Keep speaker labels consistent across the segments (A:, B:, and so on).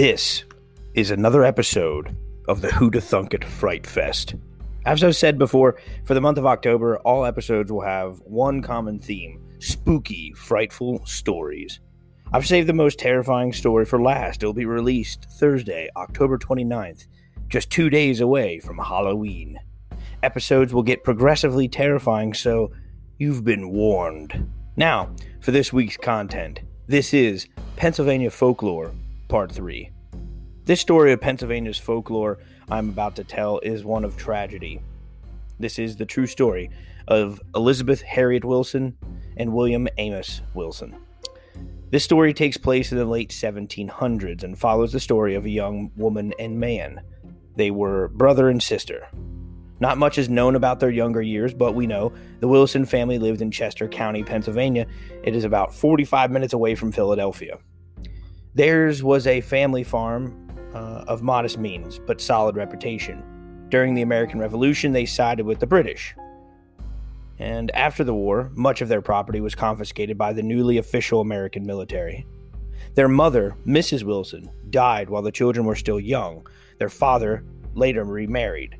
A: This is another episode of the Who to Thunk It Fright Fest. As I've said before, for the month of October, all episodes will have one common theme spooky, frightful stories. I've saved the most terrifying story for last. It'll be released Thursday, October 29th, just two days away from Halloween. Episodes will get progressively terrifying, so you've been warned. Now, for this week's content, this is Pennsylvania Folklore Part 3. This story of Pennsylvania's folklore I'm about to tell is one of tragedy. This is the true story of Elizabeth Harriet Wilson and William Amos Wilson. This story takes place in the late 1700s and follows the story of a young woman and man. They were brother and sister. Not much is known about their younger years, but we know the Wilson family lived in Chester County, Pennsylvania. It is about 45 minutes away from Philadelphia. Theirs was a family farm uh, of modest means, but solid reputation. During the American Revolution, they sided with the British. And after the war, much of their property was confiscated by the newly official American military. Their mother, Mrs. Wilson, died while the children were still young. Their father later remarried.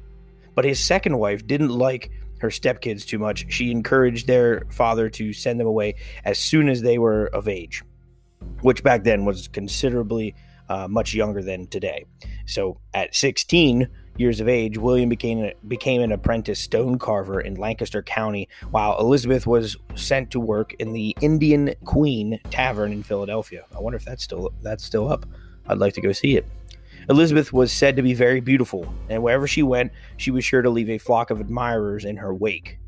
A: But his second wife didn't like her stepkids too much. She encouraged their father to send them away as soon as they were of age which back then was considerably uh, much younger than today. So at 16 years of age, William became became an apprentice stone carver in Lancaster County, while Elizabeth was sent to work in the Indian Queen Tavern in Philadelphia. I wonder if that's still that's still up. I'd like to go see it. Elizabeth was said to be very beautiful, and wherever she went, she was sure to leave a flock of admirers in her wake.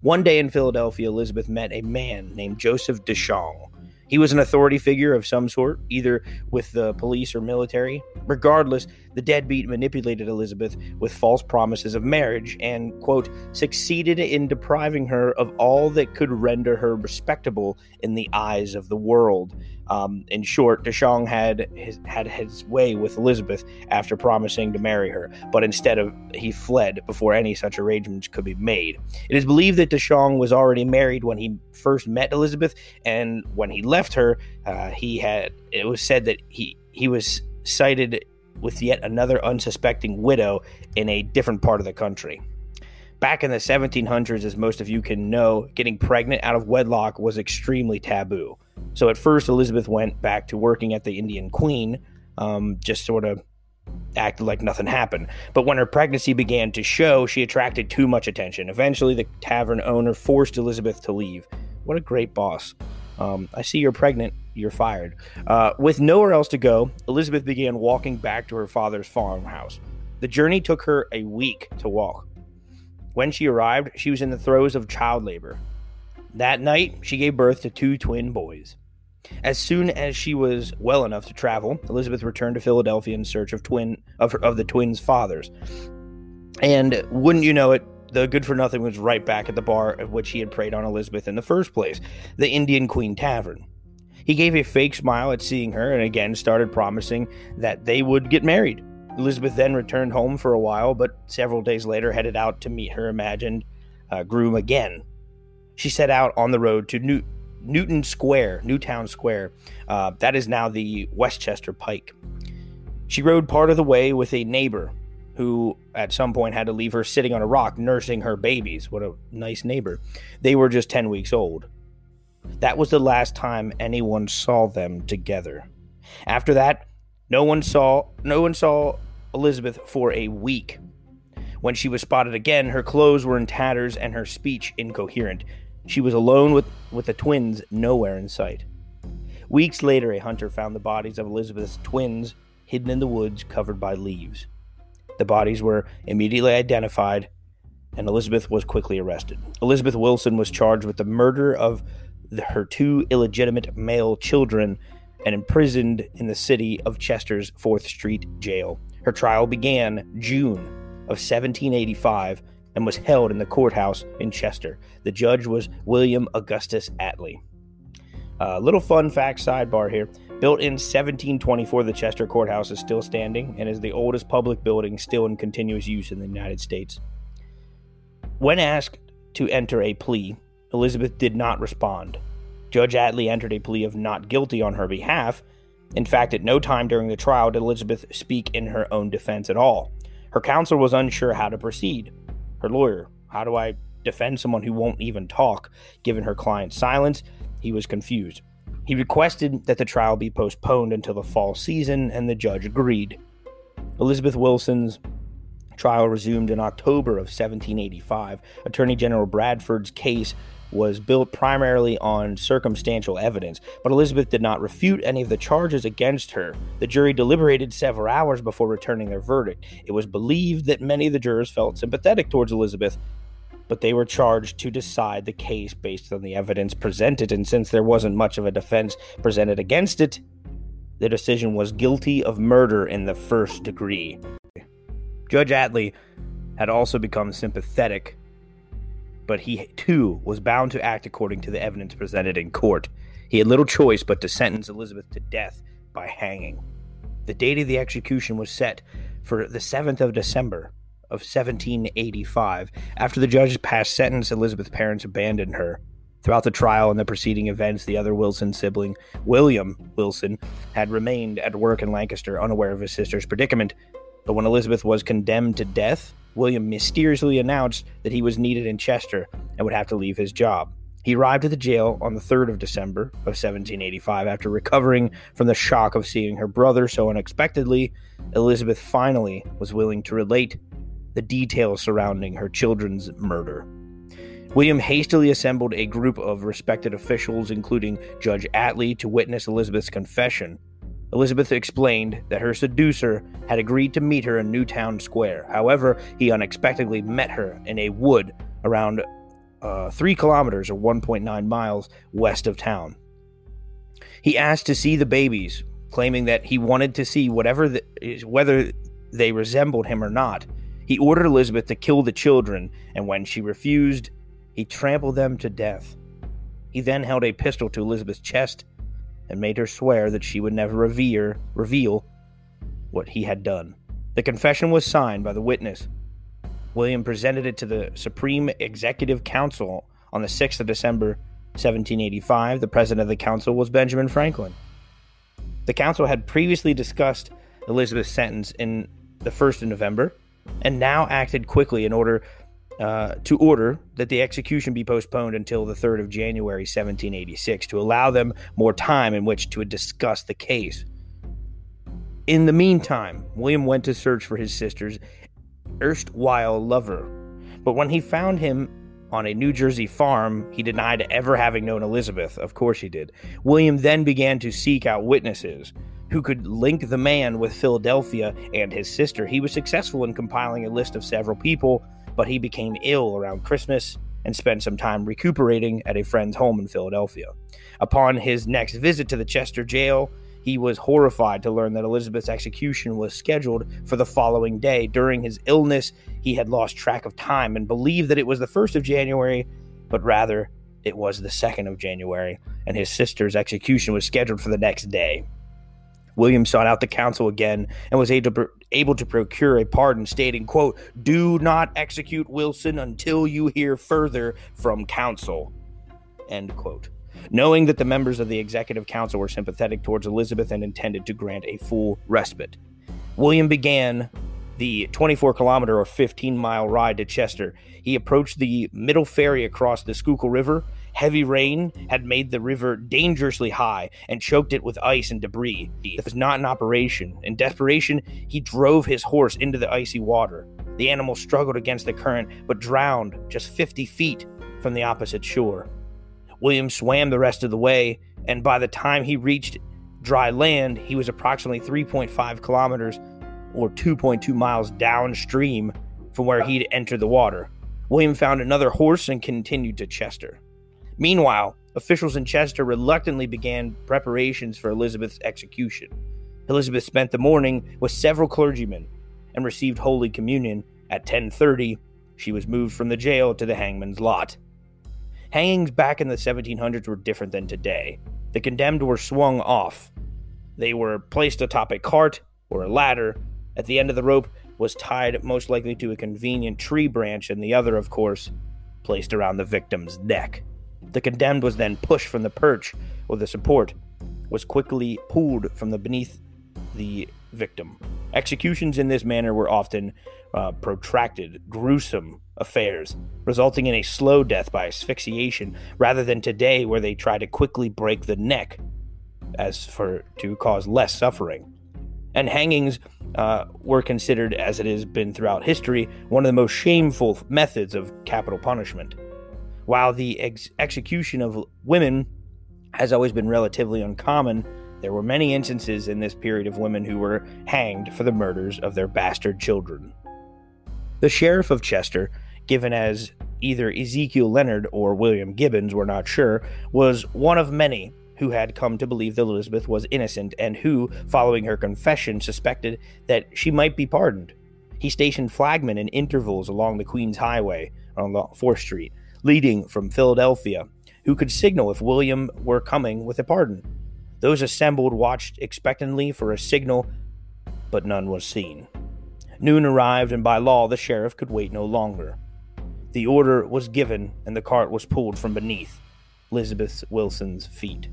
A: One day in Philadelphia, Elizabeth met a man named Joseph Deschong he was an authority figure of some sort, either with the police or military. Regardless, the deadbeat manipulated Elizabeth with false promises of marriage and, quote, succeeded in depriving her of all that could render her respectable in the eyes of the world. Um, in short, Deschong had his, had his way with Elizabeth after promising to marry her, but instead of he fled before any such arrangements could be made. It is believed that Deschong was already married when he first met Elizabeth, and when he left her, uh, he had it was said that he he was sighted with yet another unsuspecting widow in a different part of the country. Back in the 1700s, as most of you can know, getting pregnant out of wedlock was extremely taboo. So at first, Elizabeth went back to working at the Indian Queen, um, just sort of acted like nothing happened. But when her pregnancy began to show, she attracted too much attention. Eventually, the tavern owner forced Elizabeth to leave. What a great boss. Um, I see you're pregnant. You're fired. Uh, with nowhere else to go, Elizabeth began walking back to her father's farmhouse. The journey took her a week to walk. When she arrived, she was in the throes of child labor. That night, she gave birth to two twin boys. As soon as she was well enough to travel, Elizabeth returned to Philadelphia in search of twin of, of the twins' fathers. And wouldn't you know it, the good for nothing was right back at the bar at which he had preyed on Elizabeth in the first place, the Indian Queen Tavern. He gave a fake smile at seeing her and again started promising that they would get married. Elizabeth then returned home for a while, but several days later headed out to meet her imagined uh, groom again. She set out on the road to New- Newton Square, Newtown Square. Uh, that is now the Westchester Pike. She rode part of the way with a neighbor who at some point had to leave her sitting on a rock nursing her babies. What a nice neighbor. They were just 10 weeks old. That was the last time anyone saw them together. After that, no one saw no one saw Elizabeth for a week. When she was spotted again, her clothes were in tatters and her speech incoherent. She was alone with, with the twins nowhere in sight. Weeks later, a hunter found the bodies of Elizabeth's twins hidden in the woods covered by leaves. The bodies were immediately identified, and Elizabeth was quickly arrested. Elizabeth Wilson was charged with the murder of the, her two illegitimate male children and imprisoned in the city of Chester's 4th Street jail. Her trial began June of 1785 and was held in the courthouse in Chester. The judge was William Augustus Atlee. A uh, little fun fact sidebar here. Built in 1724, the Chester Courthouse is still standing and is the oldest public building still in continuous use in the United States. When asked to enter a plea, Elizabeth did not respond. Judge Atlee entered a plea of not guilty on her behalf, In fact, at no time during the trial did Elizabeth speak in her own defense at all. Her counsel was unsure how to proceed. Her lawyer, how do I defend someone who won't even talk? Given her client's silence, he was confused. He requested that the trial be postponed until the fall season, and the judge agreed. Elizabeth Wilson's trial resumed in October of 1785. Attorney General Bradford's case was built primarily on circumstantial evidence, but Elizabeth did not refute any of the charges against her. The jury deliberated several hours before returning their verdict. It was believed that many of the jurors felt sympathetic towards Elizabeth, but they were charged to decide the case based on the evidence presented, and since there wasn't much of a defense presented against it, the decision was guilty of murder in the first degree. Judge Atlee had also become sympathetic but he too was bound to act according to the evidence presented in court. He had little choice but to sentence Elizabeth to death by hanging. The date of the execution was set for the 7th of December of 1785. After the judge passed sentence, Elizabeth's parents abandoned her. Throughout the trial and the preceding events, the other Wilson sibling, William Wilson, had remained at work in Lancaster, unaware of his sister's predicament. But when Elizabeth was condemned to death, William mysteriously announced that he was needed in Chester and would have to leave his job. He arrived at the jail on the 3rd of December of 1785 after recovering from the shock of seeing her brother so unexpectedly. Elizabeth finally was willing to relate the details surrounding her children's murder. William hastily assembled a group of respected officials, including Judge Atlee, to witness Elizabeth's confession. Elizabeth explained that her seducer had agreed to meet her in Newtown Square. However, he unexpectedly met her in a wood around uh, three kilometers or 1.9 miles west of town. He asked to see the babies, claiming that he wanted to see whatever the, whether they resembled him or not. He ordered Elizabeth to kill the children, and when she refused, he trampled them to death. He then held a pistol to Elizabeth's chest and made her swear that she would never revere, reveal what he had done. The confession was signed by the witness. William presented it to the Supreme Executive Council on the 6th of December 1785. The president of the council was Benjamin Franklin. The council had previously discussed Elizabeth's sentence in the 1st of November and now acted quickly in order uh, to order that the execution be postponed until the 3rd of January 1786 to allow them more time in which to discuss the case. In the meantime, William went to search for his sister's erstwhile lover, but when he found him on a New Jersey farm, he denied ever having known Elizabeth. Of course he did. William then began to seek out witnesses who could link the man with Philadelphia and his sister. He was successful in compiling a list of several people but he became ill around Christmas and spent some time recuperating at a friend's home in Philadelphia. Upon his next visit to the Chester jail, he was horrified to learn that Elizabeth's execution was scheduled for the following day. During his illness, he had lost track of time and believed that it was the 1st of January, but rather it was the 2nd of January, and his sister's execution was scheduled for the next day. William sought out the council again and was able to, able to procure a pardon, stating, quote, Do not execute Wilson until you hear further from council. End quote. Knowing that the members of the executive council were sympathetic towards Elizabeth and intended to grant a full respite, William began the 24 kilometer or 15 mile ride to Chester. He approached the middle ferry across the Schuylkill River Heavy rain had made the river dangerously high and choked it with ice and debris. It was not in operation. In desperation, he drove his horse into the icy water. The animal struggled against the current, but drowned just 50 feet from the opposite shore. William swam the rest of the way, and by the time he reached dry land, he was approximately 3.5 kilometers or 2.2 miles downstream from where he'd entered the water. William found another horse and continued to Chester. Meanwhile, officials in Chester reluctantly began preparations for Elizabeth's execution. Elizabeth spent the morning with several clergymen and received Holy Communion. At 10:30, she was moved from the jail to the hangman's lot. Hangings back in the 1700s were different than today. The condemned were swung off. They were placed atop a cart or a ladder. At the end of the rope was tied most likely to a convenient tree branch, and the other, of course, placed around the victim's neck. The condemned was then pushed from the perch or the support was quickly pulled from the beneath the victim. Executions in this manner were often uh, protracted, gruesome affairs, resulting in a slow death by asphyxiation, rather than today where they try to quickly break the neck, as for to cause less suffering. And hangings uh, were considered, as it has been throughout history, one of the most shameful methods of capital punishment. While the ex- execution of women has always been relatively uncommon, there were many instances in this period of women who were hanged for the murders of their bastard children. The sheriff of Chester, given as either Ezekiel Leonard or William Gibbons, we're not sure, was one of many who had come to believe that Elizabeth was innocent and who, following her confession, suspected that she might be pardoned. He stationed flagmen in intervals along the Queen's Highway on 4th Street, leading from Philadelphia, who could signal if William were coming with a pardon. Those assembled watched expectantly for a signal, but none was seen. Noon arrived, and by law the sheriff could wait no longer. The order was given, and the cart was pulled from beneath Elizabeth Wilson's feet.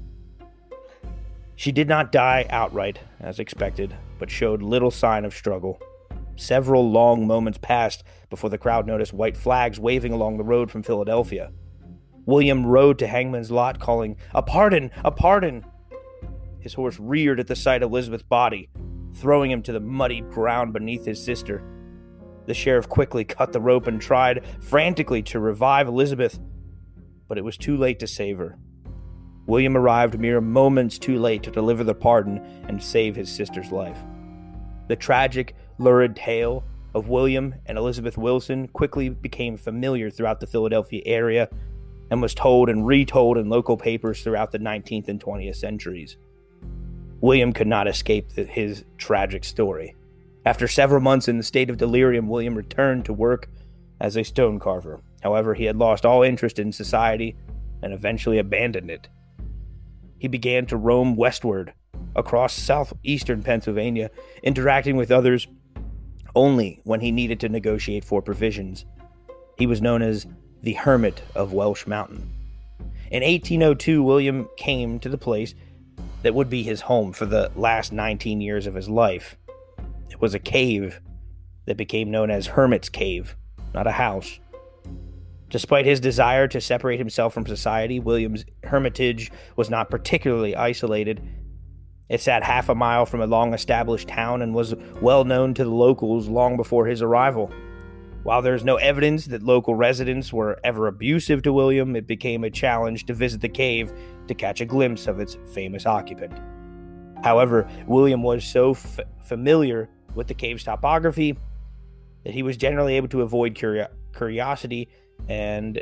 A: She did not die outright, as expected, but showed little sign of struggle. Several long moments passed before the crowd noticed white flags waving along the road from Philadelphia. William rode to Hangman's lot, calling, A pardon! A pardon! His horse reared at the sight of Elizabeth's body, throwing him to the muddy ground beneath his sister. The sheriff quickly cut the rope and tried frantically to revive Elizabeth, but it was too late to save her. William arrived mere moments too late to deliver the pardon and save his sister's life. The tragic, lurid tale of William and Elizabeth Wilson quickly became familiar throughout the Philadelphia area and was told and retold in local papers throughout the 19th and 20th centuries. William could not escape the, his tragic story. After several months in the state of delirium, William returned to work as a stone carver. However, he had lost all interest in society and eventually abandoned it. He began to roam westward across southeastern Pennsylvania, interacting with others only when he needed to negotiate for provisions. He was known as the Hermit of Welsh Mountain. In 1802, William came to the place that would be his home for the last 19 years of his life. It was a cave that became known as Hermit's Cave, not a house. Despite his desire to separate himself from society, William's hermitage was not particularly isolated. It sat half a mile from a long established town and was well known to the locals long before his arrival. While there is no evidence that local residents were ever abusive to William, it became a challenge to visit the cave to catch a glimpse of its famous occupant. However, William was so f- familiar with the cave's topography that he was generally able to avoid curio- curiosity and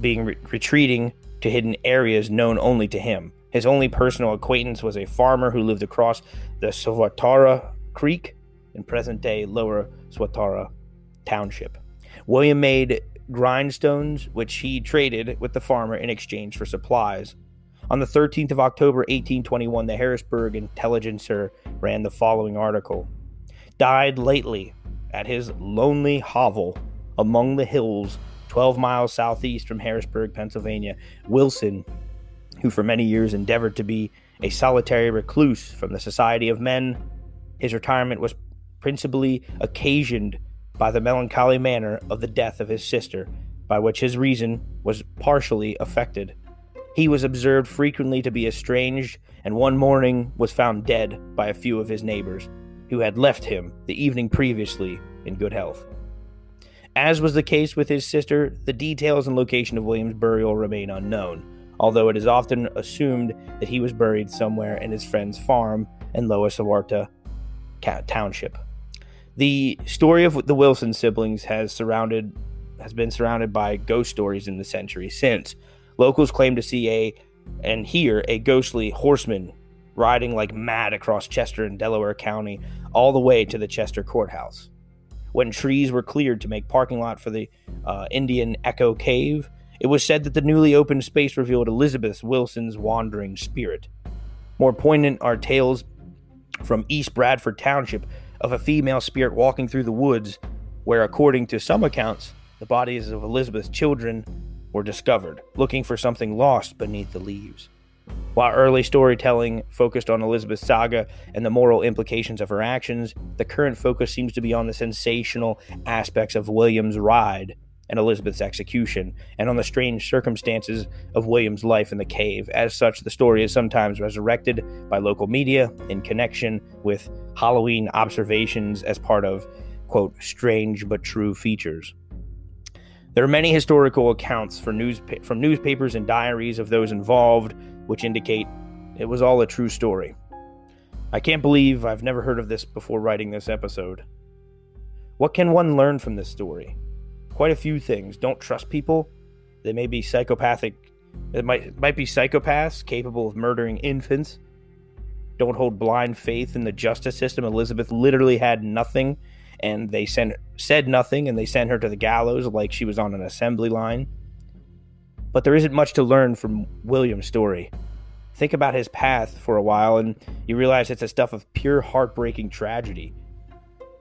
A: being re- retreating to hidden areas known only to him. His only personal acquaintance was a farmer who lived across the Swatara Creek in present day Lower Swatara Township. William made grindstones, which he traded with the farmer in exchange for supplies. On the 13th of October, 1821, the Harrisburg Intelligencer ran the following article Died lately at his lonely hovel among the hills 12 miles southeast from Harrisburg, Pennsylvania. Wilson, who for many years endeavored to be a solitary recluse from the society of men, his retirement was principally occasioned by the melancholy manner of the death of his sister, by which his reason was partially affected. He was observed frequently to be estranged, and one morning was found dead by a few of his neighbors, who had left him the evening previously in good health. As was the case with his sister, the details and location of William's burial remain unknown, although it is often assumed that he was buried somewhere in his friend's farm in Lower Swatara Township. The story of the Wilson siblings has surrounded has been surrounded by ghost stories in the century since. Locals claim to see a and hear a ghostly horseman riding like mad across Chester and Delaware County all the way to the Chester courthouse. When trees were cleared to make parking lot for the uh, Indian Echo Cave, it was said that the newly opened space revealed Elizabeth Wilson's wandering spirit. More poignant are tales from East Bradford Township of a female spirit walking through the woods, where, according to some accounts, the bodies of Elizabeth's children were discovered, looking for something lost beneath the leaves. While early storytelling focused on Elizabeth's saga and the moral implications of her actions, the current focus seems to be on the sensational aspects of William's ride and Elizabeth's execution, and on the strange circumstances of William's life in the cave. As such, the story is sometimes resurrected by local media in connection with Halloween observations as part of, quote, strange but true features. There are many historical accounts news, from newspapers and diaries of those involved, which indicate it was all a true story. I can't believe I've never heard of this before writing this episode. What can one learn from this story? Quite a few things. Don't trust people. They may be psychopathic. It might might be psychopaths capable of murdering infants. Don't hold blind faith in the justice system. Elizabeth literally had nothing and they sent said nothing and they sent her to the gallows like she was on an assembly line. But there isn't much to learn from William's story. Think about his path for a while and you realize it's a stuff of pure heartbreaking tragedy.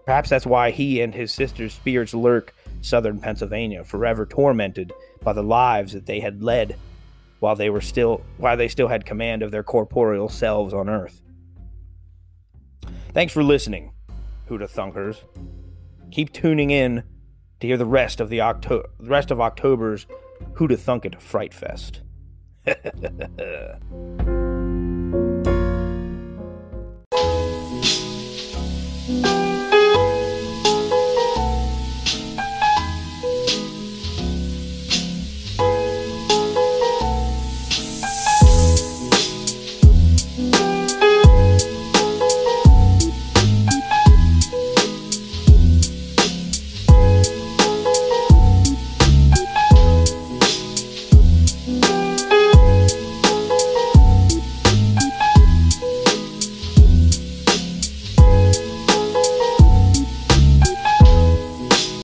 A: Perhaps that's why he and his sister's spirits lurk southern Pennsylvania, forever tormented by the lives that they had led while they were still while they still had command of their corporeal selves on earth. Thanks for listening, Huda Thunkers. Keep tuning in to hear the rest of the Octo- the rest of October's Huda Thunkit Fright Fest.